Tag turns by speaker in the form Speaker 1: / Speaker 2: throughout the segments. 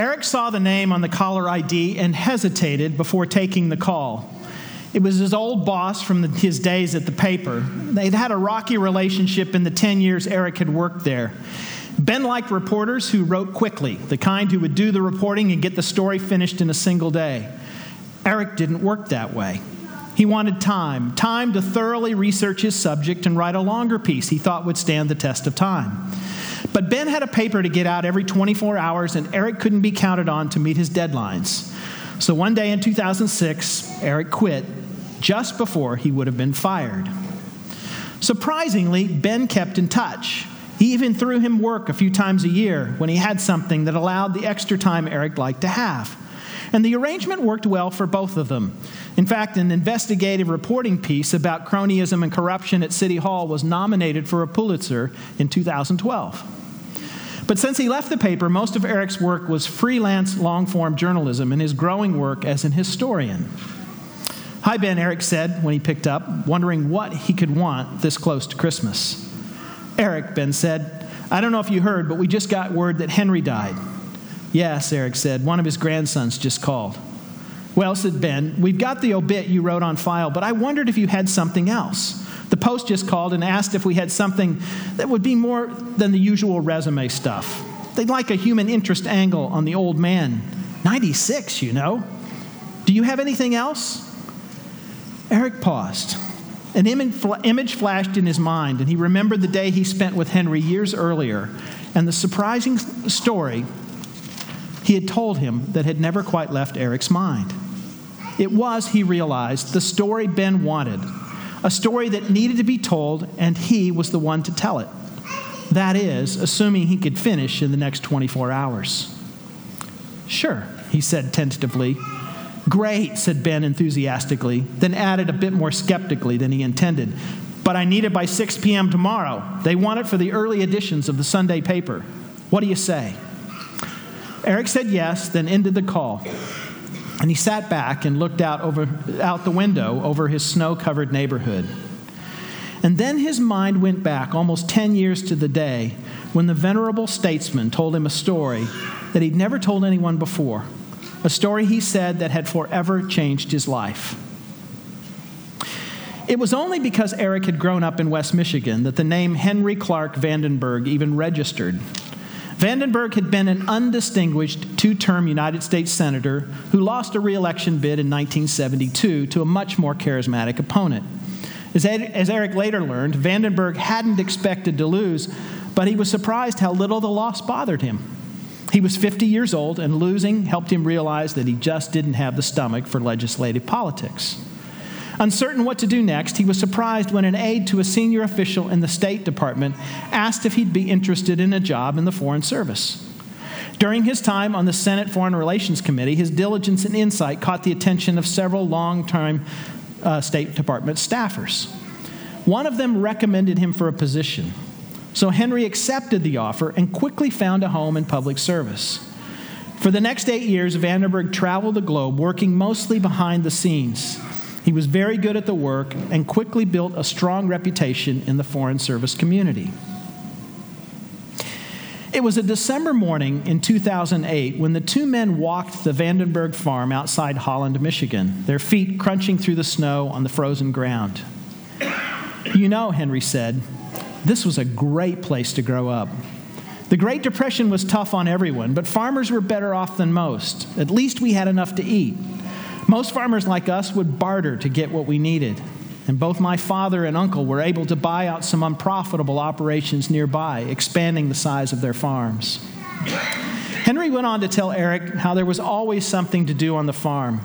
Speaker 1: Eric saw the name on the caller ID and hesitated before taking the call. It was his old boss from the, his days at the paper. They'd had a rocky relationship in the 10 years Eric had worked there. Ben liked reporters who wrote quickly, the kind who would do the reporting and get the story finished in a single day. Eric didn't work that way. He wanted time, time to thoroughly research his subject and write a longer piece he thought would stand the test of time. But Ben had a paper to get out every 24 hours, and Eric couldn't be counted on to meet his deadlines. So one day in 2006, Eric quit just before he would have been fired. Surprisingly, Ben kept in touch. He even threw him work a few times a year when he had something that allowed the extra time Eric liked to have. And the arrangement worked well for both of them. In fact, an investigative reporting piece about cronyism and corruption at City Hall was nominated for a Pulitzer in 2012. But since he left the paper, most of Eric's work was freelance long form journalism and his growing work as an historian. Hi, Ben, Eric said when he picked up, wondering what he could want this close to Christmas. Eric, Ben said, I don't know if you heard, but we just got word that Henry died. Yes, Eric said, one of his grandsons just called. Well, said Ben, we've got the obit you wrote on file, but I wondered if you had something else. Post just called and asked if we had something that would be more than the usual resume stuff. They'd like a human interest angle on the old man. 96, you know. Do you have anything else? Eric paused. An image flashed in his mind, and he remembered the day he spent with Henry years earlier and the surprising story he had told him that had never quite left Eric's mind. It was, he realized, the story Ben wanted, a story that needed to be told, and he was the one to tell it. That is, assuming he could finish in the next 24 hours. Sure, he said tentatively. Great, said Ben enthusiastically, then added a bit more skeptically than he intended. But I need it by 6 p.m. tomorrow. They want it for the early editions of the Sunday paper. What do you say? Eric said yes, then ended the call. And he sat back and looked out, over, out the window over his snow covered neighborhood. And then his mind went back almost 10 years to the day when the venerable statesman told him a story that he'd never told anyone before, a story he said that had forever changed his life. It was only because Eric had grown up in West Michigan that the name Henry Clark Vandenberg even registered Vandenberg had been an undistinguished two term United States Senator who lost a reelection bid in 1972 to a much more charismatic opponent. As, as Eric later learned, Vandenberg hadn't expected to lose, but he was surprised how little the loss bothered him. He was 50 years old, and losing helped him realize that he just didn't have the stomach for legislative politics. Uncertain what to do next, he was surprised when an aide to a senior official in the State Department asked if he'd be interested in a job in the Foreign Service. During his time on the Senate Foreign Relations Committee, his diligence and insight caught the attention of several long-time uh, State Department staffers. One of them recommended him for a position. So Henry accepted the offer and quickly found a home in public service. For the next eight years, Vandenberg traveled the globe, working mostly behind the scenes. He was very good at the work and quickly built a strong reputation in the Foreign Service community. It was a December morning in 2008 when the two men walked the Vandenberg farm outside Holland, Michigan, their feet crunching through the snow on the frozen ground. You know, Henry said, this was a great place to grow up. The Great Depression was tough on everyone, but farmers were better off than most. At least we had enough to eat. Most farmers like us would barter to get what we needed. And both my father and uncle were able to buy out some unprofitable operations nearby, expanding the size of their farms. Henry went on to tell Eric how there was always something to do on the farm.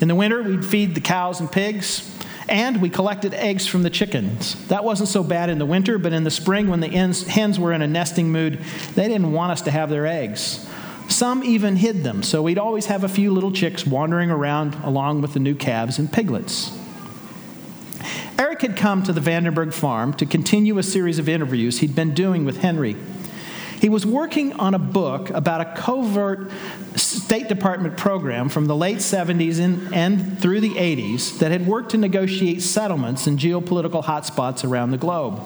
Speaker 1: In the winter, we'd feed the cows and pigs, and we collected eggs from the chickens. That wasn't so bad in the winter, but in the spring, when the hens were in a nesting mood, they didn't want us to have their eggs. Some even hid them, so we'd always have a few little chicks wandering around along with the new calves and piglets. Eric had come to the Vandenberg farm to continue a series of interviews he'd been doing with Henry. He was working on a book about a covert State Department program from the late 70s and through the 80s that had worked to negotiate settlements in geopolitical hotspots around the globe.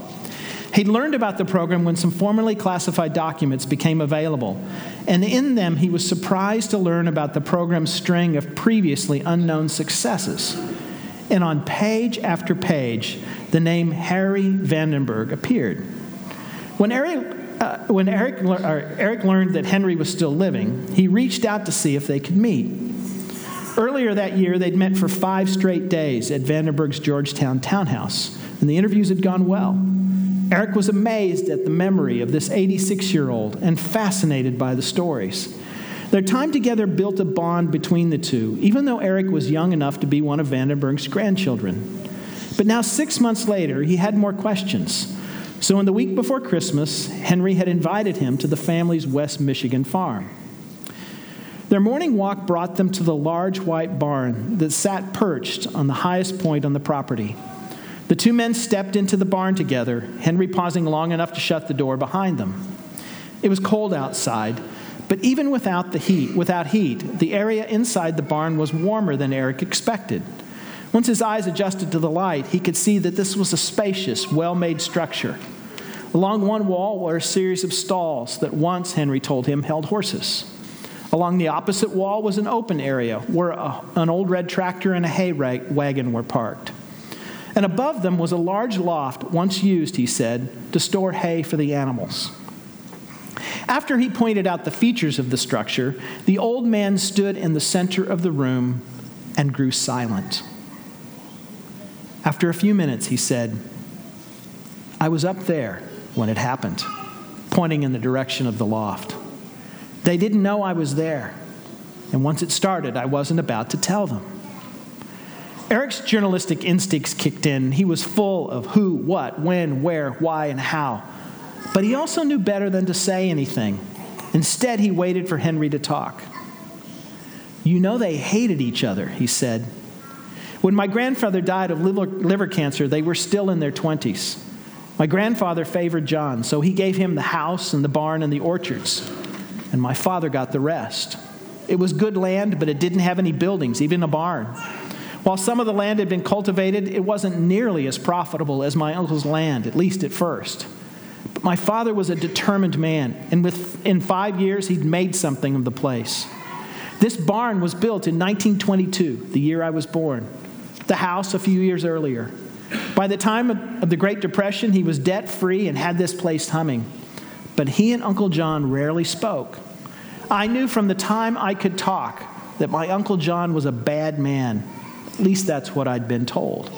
Speaker 1: He learned about the program when some formerly classified documents became available, and in them he was surprised to learn about the program's string of previously unknown successes. And on page after page, the name Harry Vandenberg appeared. When Eric, uh, when Eric, Eric learned that Henry was still living, he reached out to see if they could meet. Earlier that year, they'd met for five straight days at Vandenberg's Georgetown townhouse, and the interviews had gone well. Eric was amazed at the memory of this 86 year old and fascinated by the stories. Their time together built a bond between the two, even though Eric was young enough to be one of Vandenberg's grandchildren. But now, six months later, he had more questions. So, in the week before Christmas, Henry had invited him to the family's West Michigan farm. Their morning walk brought them to the large white barn that sat perched on the highest point on the property. The two men stepped into the barn together, Henry pausing long enough to shut the door behind them. It was cold outside, but even without the heat, without heat, the area inside the barn was warmer than Eric expected. Once his eyes adjusted to the light, he could see that this was a spacious, well-made structure. Along one wall were a series of stalls that once, Henry told him, held horses. Along the opposite wall was an open area where a, an old red tractor and a hay wagon were parked. And above them was a large loft, once used, he said, to store hay for the animals. After he pointed out the features of the structure, the old man stood in the center of the room and grew silent. After a few minutes, he said, I was up there when it happened, pointing in the direction of the loft. They didn't know I was there. And once it started, I wasn't about to tell them. Eric's journalistic instincts kicked in. He was full of who, what, when, where, why, and how. But he also knew better than to say anything. Instead, he waited for Henry to talk. You know, they hated each other, he said. When my grandfather died of liver, cancer, they were still in their 20s. My grandfather favored John, so he gave him the house and the barn and the orchards, and my father got the rest. It was good land, but it didn't have any buildings, even a barn. While some of the land had been cultivated, it wasn't nearly as profitable as my uncle's land, at least at first. But my father was a determined man, and within five years, he'd made something of the place. This barn was built in 1922, the year I was born, the house a few years earlier. By the time of the Great Depression, he was debt free and had this place humming. But he and Uncle John rarely spoke. I knew from the time I could talk that my Uncle John was a bad man at least that's what I'd been told.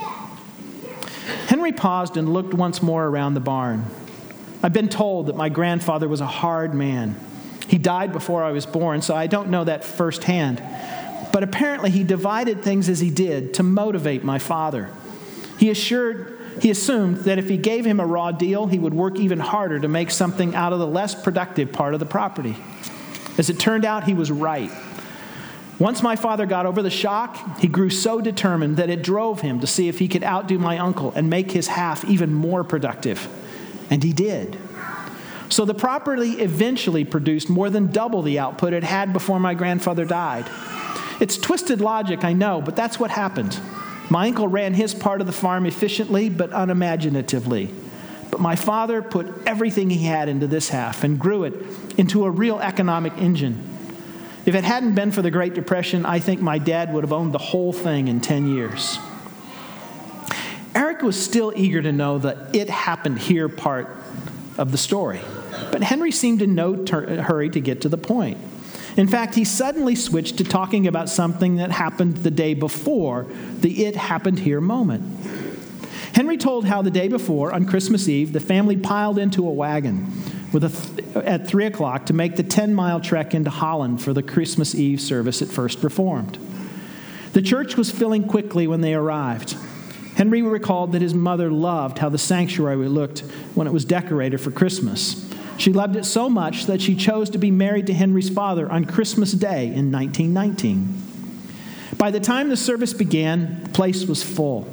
Speaker 1: Henry paused and looked once more around the barn. I've been told that my grandfather was a hard man. He died before I was born, so I don't know that firsthand. But apparently, he divided things as he did to motivate my father. He assured, he assumed that if he gave him a raw deal, he would work even harder to make something out of the less productive part of the property. As it turned out, he was right. Once my father got over the shock, he grew so determined that it drove him to see if he could outdo my uncle and make his half even more productive. And he did. So the property eventually produced more than double the output it had before my grandfather died. It's twisted logic, I know, but that's what happened. My uncle ran his part of the farm efficiently but unimaginatively. But my father put everything he had into this half and grew it into a real economic engine. If it hadn't been for the Great Depression, I think my dad would have owned the whole thing in 10 years. Eric was still eager to know the it happened here part of the story, but Henry seemed in no ter- hurry to get to the point. In fact, he suddenly switched to talking about something that happened the day before the it happened here moment. Henry told how the day before, on Christmas Eve, the family piled into a wagon th- at 3 o'clock to make the 10 mile trek into Holland for the Christmas Eve service at First Reformed. The church was filling quickly when they arrived. Henry recalled that his mother loved how the sanctuary looked when it was decorated for Christmas. She loved it so much that she chose to be married to Henry's father on Christmas Day in 1919. By the time the service began, the place was full.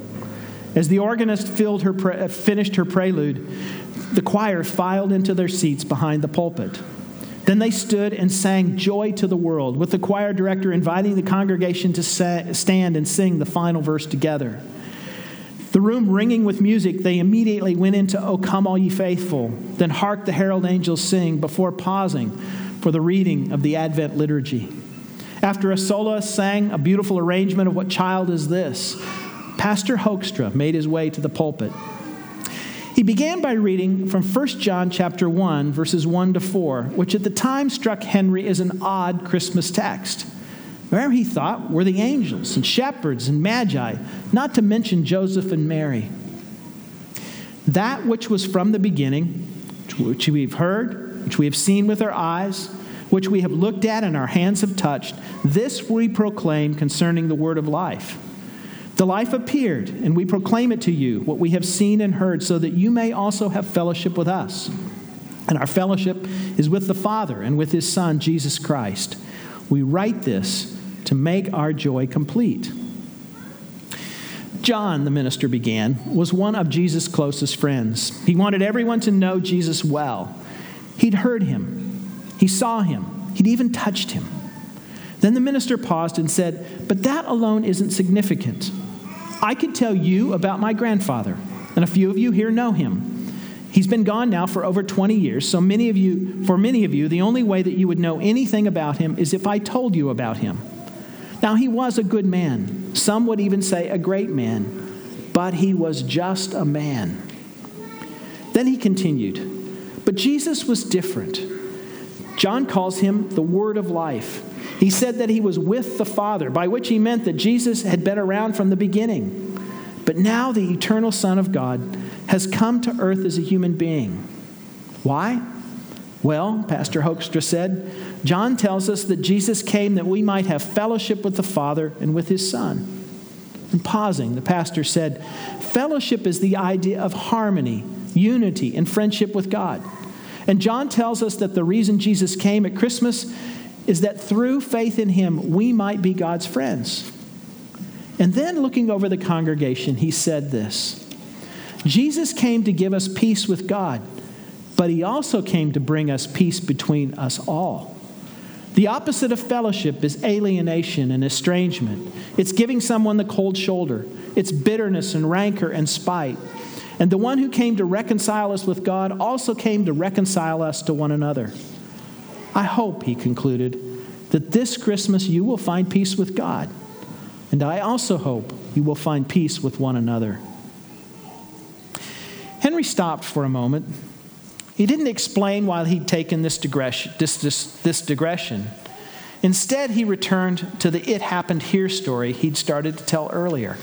Speaker 1: As the organist her pre- uh, finished her prelude, the choir filed into their seats behind the pulpit. Then they stood and sang Joy to the World, with the choir director inviting the congregation to stand and sing the final verse together. The room ringing with music, they immediately went into O Come All Ye Faithful, then hark the herald angels sing before pausing for the reading of the Advent liturgy. After a soloist sang a beautiful arrangement of What Child Is This, Pastor Hoekstra made his way to the pulpit. He began by reading from 1 John chapter 1 verses 1 to 4, which at the time struck Henry as an odd Christmas text. Where he thought were the angels and shepherds and magi, not to mention Joseph and Mary. That which was from the beginning, which we've heard, which we have seen with our eyes, which we have looked at and our hands have touched, this we proclaim concerning the word of life. The life appeared, and we proclaim it to you, what we have seen and heard, so that you may also have fellowship with us. And our fellowship is with the Father and with his Son, Jesus Christ. We write this to make our joy complete. John, the minister began, was one of Jesus' closest friends. He wanted everyone to know Jesus well. He'd heard him, he saw him, he'd even touched him. Then the minister paused and said, But that alone isn't significant. I could tell you about my grandfather, and a few of you here know him. He's been gone now for over 20 years, so many of you, for many of you, the only way that you would know anything about him is if I told you about him. Now, he was a good man. Some would even say a great man, but he was just a man. Then he continued, But Jesus was different. John calls him the Word of Life. He said that he was with the Father, by which he meant that Jesus had been around from the beginning. But now the eternal Son of God has come to earth as a human being. Why? Well, Pastor Hoekstra said, John tells us that Jesus came that we might have fellowship with the Father and with his Son. And pausing, the pastor said, Fellowship is the idea of harmony, unity, and friendship with God. And John tells us that the reason Jesus came at Christmas is that through faith in him, we might be God's friends. And then looking over the congregation, he said this Jesus came to give us peace with God, but he also came to bring us peace between us all. The opposite of fellowship is alienation and estrangement. It's giving someone the cold shoulder. It's bitterness and rancor and spite. And the one who came to reconcile us with God also came to reconcile us to one another. I hope, he concluded, that this Christmas you will find peace with God. And I also hope you will find peace with one another. Henry stopped for a moment he didn't explain why he'd taken this digression. This, this, this digression. Instead, he returned to the it happened here story he'd started to tell earlier.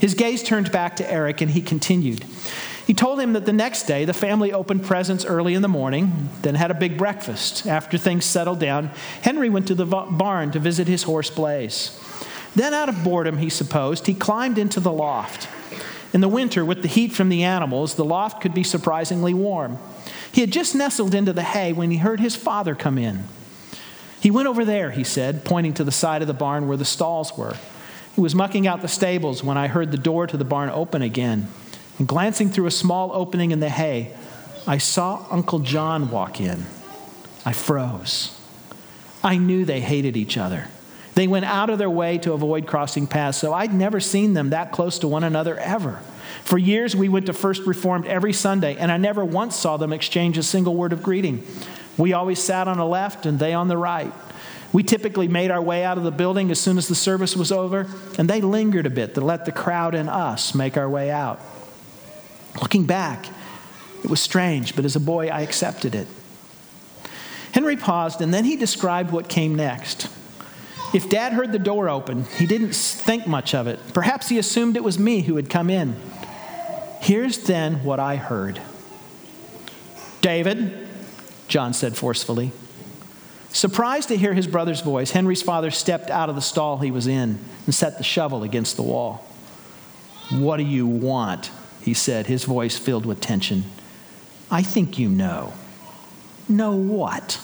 Speaker 1: His gaze turned back to Eric and he continued. He told him that the next day the family opened presents early in the morning, then had a big breakfast. After things settled down, Henry went to the barn to visit his horse Blaze. Then, out of boredom, he supposed, he climbed into the loft. In the winter, with the heat from the animals, the loft could be surprisingly warm. He had just nestled into the hay when he heard his father come in. He went over there, he said, pointing to the side of the barn where the stalls were. He was mucking out the stables when I heard the door to the barn open again. And glancing through a small opening in the hay, I saw Uncle John walk in. I froze. I knew they hated each other. They went out of their way to avoid crossing paths, so I'd never seen them that close to one another ever. For years, we went to First Reformed every Sunday, and I never once saw them exchange a single word of greeting. We always sat on the left and they on the right. We typically made our way out of the building as soon as the service was over, and they lingered a bit to let the crowd and us make our way out. Looking back, it was strange, but as a boy, I accepted it. Henry paused, and then he described what came next. If dad heard the door open, he didn't think much of it. Perhaps he assumed it was me who had come in. Here's then what I heard David, John said forcefully. Surprised to hear his brother's voice, Henry's father stepped out of the stall he was in and set the shovel against the wall. What do you want? He said, his voice filled with tension. I think you know. Know what?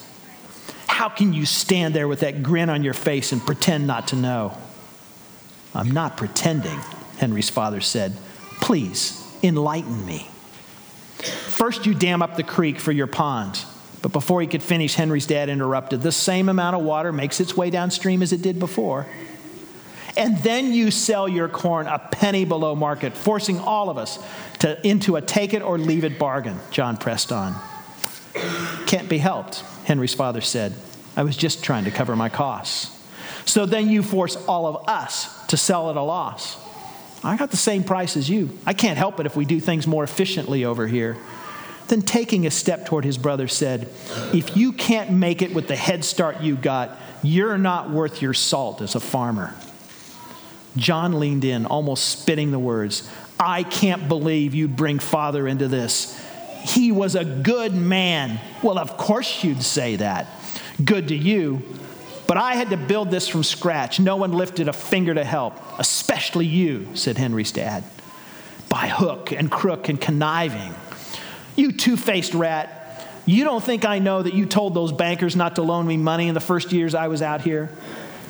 Speaker 1: How can you stand there with that grin on your face and pretend not to know? I'm not pretending, Henry's father said. Please, enlighten me. First, you dam up the creek for your pond. But before he could finish, Henry's dad interrupted. The same amount of water makes its way downstream as it did before. And then you sell your corn a penny below market, forcing all of us to, into a take it or leave it bargain, John pressed on. Can't be helped, Henry's father said. I was just trying to cover my costs. So then you force all of us to sell at a loss. I got the same price as you. I can't help it if we do things more efficiently over here. Then, taking a step toward his brother, said, If you can't make it with the head start you got, you're not worth your salt as a farmer. John leaned in, almost spitting the words. I can't believe you'd bring father into this. He was a good man. Well, of course you'd say that. Good to you. But I had to build this from scratch. No one lifted a finger to help, especially you, said Henry's dad. By hook and crook and conniving. You two faced rat. You don't think I know that you told those bankers not to loan me money in the first years I was out here?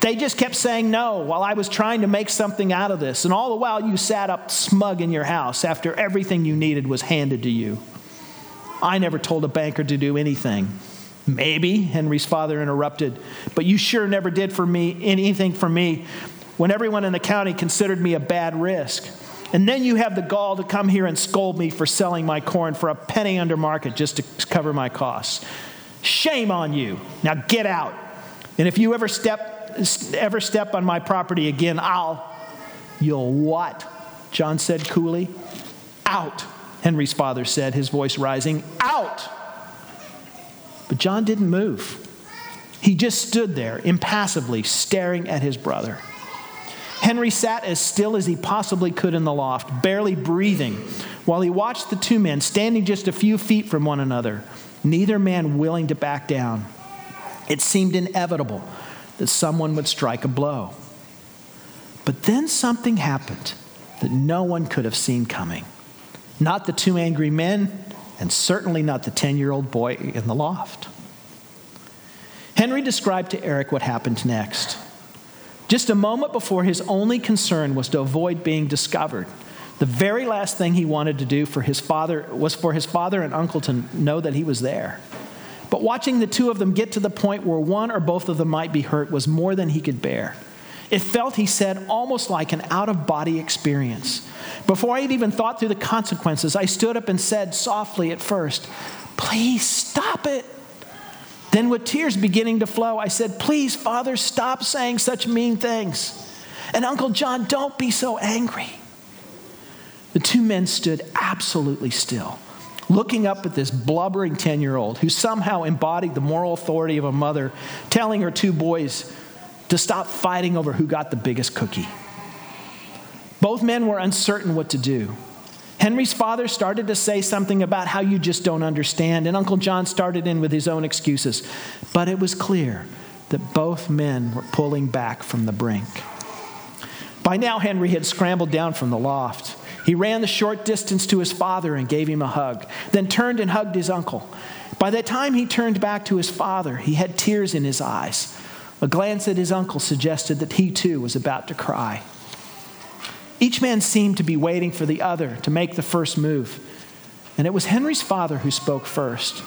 Speaker 1: They just kept saying no while I was trying to make something out of this. And all the while, you sat up smug in your house after everything you needed was handed to you. I never told a banker to do anything. Maybe, Henry's father interrupted, but you sure never did for me anything for me when everyone in the county considered me a bad risk. And then you have the gall to come here and scold me for selling my corn for a penny under market just to cover my costs. Shame on you. Now get out. And if you ever step ever step on my property again, I'll You'll what? John said coolly. Out. Henry's father said, his voice rising, Out! But John didn't move. He just stood there, impassively, staring at his brother. Henry sat as still as he possibly could in the loft, barely breathing, while he watched the two men standing just a few feet from one another, neither man willing to back down. It seemed inevitable that someone would strike a blow. But then something happened that no one could have seen coming. Not the two angry men, and certainly not the 10 year old boy in the loft. Henry described to Eric what happened next. Just a moment before his only concern was to avoid being discovered, the very last thing he wanted to do for his father was for his father and uncle to know that he was there. But watching the two of them get to the point where one or both of them might be hurt was more than he could bear. It felt, he said, almost like an out of body experience. Before I had even thought through the consequences, I stood up and said softly at first, Please stop it. Then, with tears beginning to flow, I said, Please, Father, stop saying such mean things. And Uncle John, don't be so angry. The two men stood absolutely still, looking up at this blubbering 10 year old who somehow embodied the moral authority of a mother, telling her two boys to stop fighting over who got the biggest cookie. Both men were uncertain what to do. Henry's father started to say something about how you just don't understand, and Uncle John started in with his own excuses. But it was clear that both men were pulling back from the brink. By now, Henry had scrambled down from the loft. He ran the short distance to his father and gave him a hug, then turned and hugged his uncle. By the time he turned back to his father, he had tears in his eyes. A glance at his uncle suggested that he too was about to cry. Each man seemed to be waiting for the other to make the first move. And it was Henry's father who spoke first.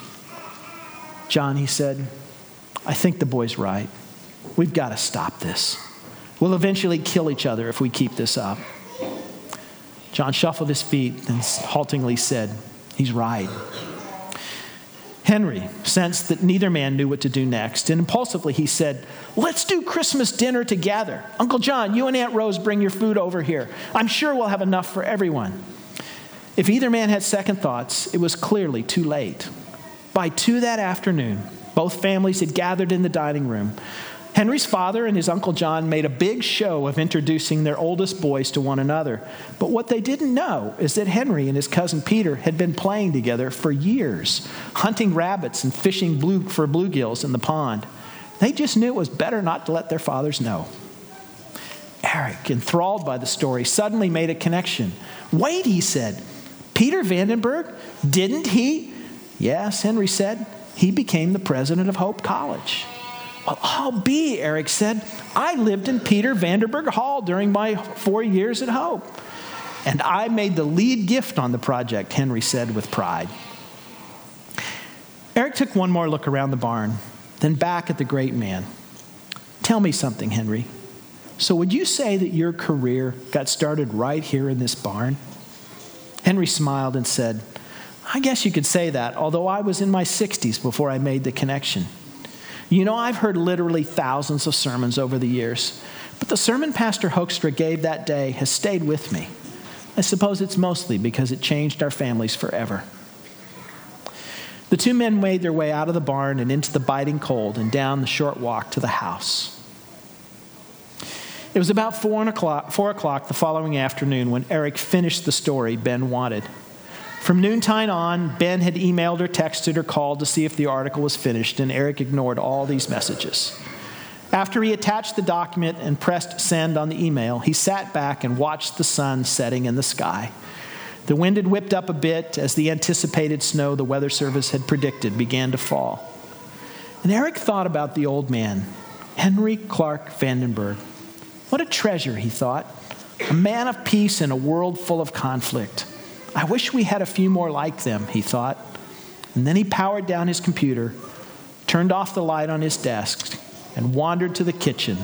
Speaker 1: John, he said, I think the boy's right. We've got to stop this. We'll eventually kill each other if we keep this up. John shuffled his feet and haltingly said, He's right. Henry sensed that neither man knew what to do next, and impulsively he said, Let's do Christmas dinner together. Uncle John, you and Aunt Rose bring your food over here. I'm sure we'll have enough for everyone. If either man had second thoughts, it was clearly too late. By two that afternoon, both families had gathered in the dining room. Henry's father and his Uncle John made a big show of introducing their oldest boys to one another. But what they didn't know is that Henry and his cousin Peter had been playing together for years, hunting rabbits and fishing blue, for bluegills in the pond. They just knew it was better not to let their fathers know. Eric, enthralled by the story, suddenly made a connection. Wait, he said. Peter Vandenberg, didn't he? Yes, Henry said. He became the president of Hope College. I'll be, Eric said. I lived in Peter Vandenberg Hall during my four years at Hope. And I made the lead gift on the project, Henry said with pride. Eric took one more look around the barn, then back at the great man. Tell me something, Henry. So, would you say that your career got started right here in this barn? Henry smiled and said, I guess you could say that, although I was in my 60s before I made the connection. You know, I've heard literally thousands of sermons over the years, but the sermon Pastor Hoekstra gave that day has stayed with me. I suppose it's mostly because it changed our families forever. The two men made their way out of the barn and into the biting cold and down the short walk to the house. It was about four o'clock, four o'clock the following afternoon when Eric finished the story Ben wanted. From noontime on, Ben had emailed or texted or called to see if the article was finished, and Eric ignored all these messages. After he attached the document and pressed send on the email, he sat back and watched the sun setting in the sky. The wind had whipped up a bit as the anticipated snow the Weather Service had predicted began to fall. And Eric thought about the old man, Henry Clark Vandenberg. What a treasure, he thought. A man of peace in a world full of conflict. I wish we had a few more like them, he thought. And then he powered down his computer, turned off the light on his desk, and wandered to the kitchen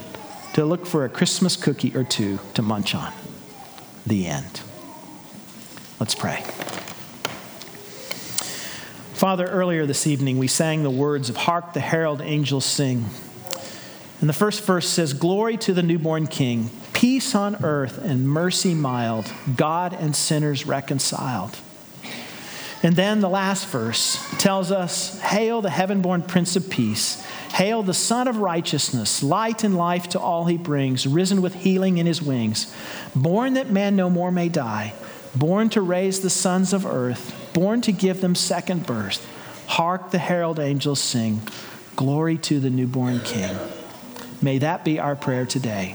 Speaker 1: to look for a Christmas cookie or two to munch on. The end. Let's pray. Father, earlier this evening we sang the words of Hark the Herald Angels Sing. And the first verse says, Glory to the newborn King, peace on earth and mercy mild, God and sinners reconciled. And then the last verse tells us, Hail the heaven born Prince of Peace. Hail the Sun of Righteousness, light and life to all he brings, risen with healing in his wings, born that man no more may die born to raise the sons of earth, born to give them second birth. Hark the herald angels sing, Glory to the newborn King. May that be our prayer today.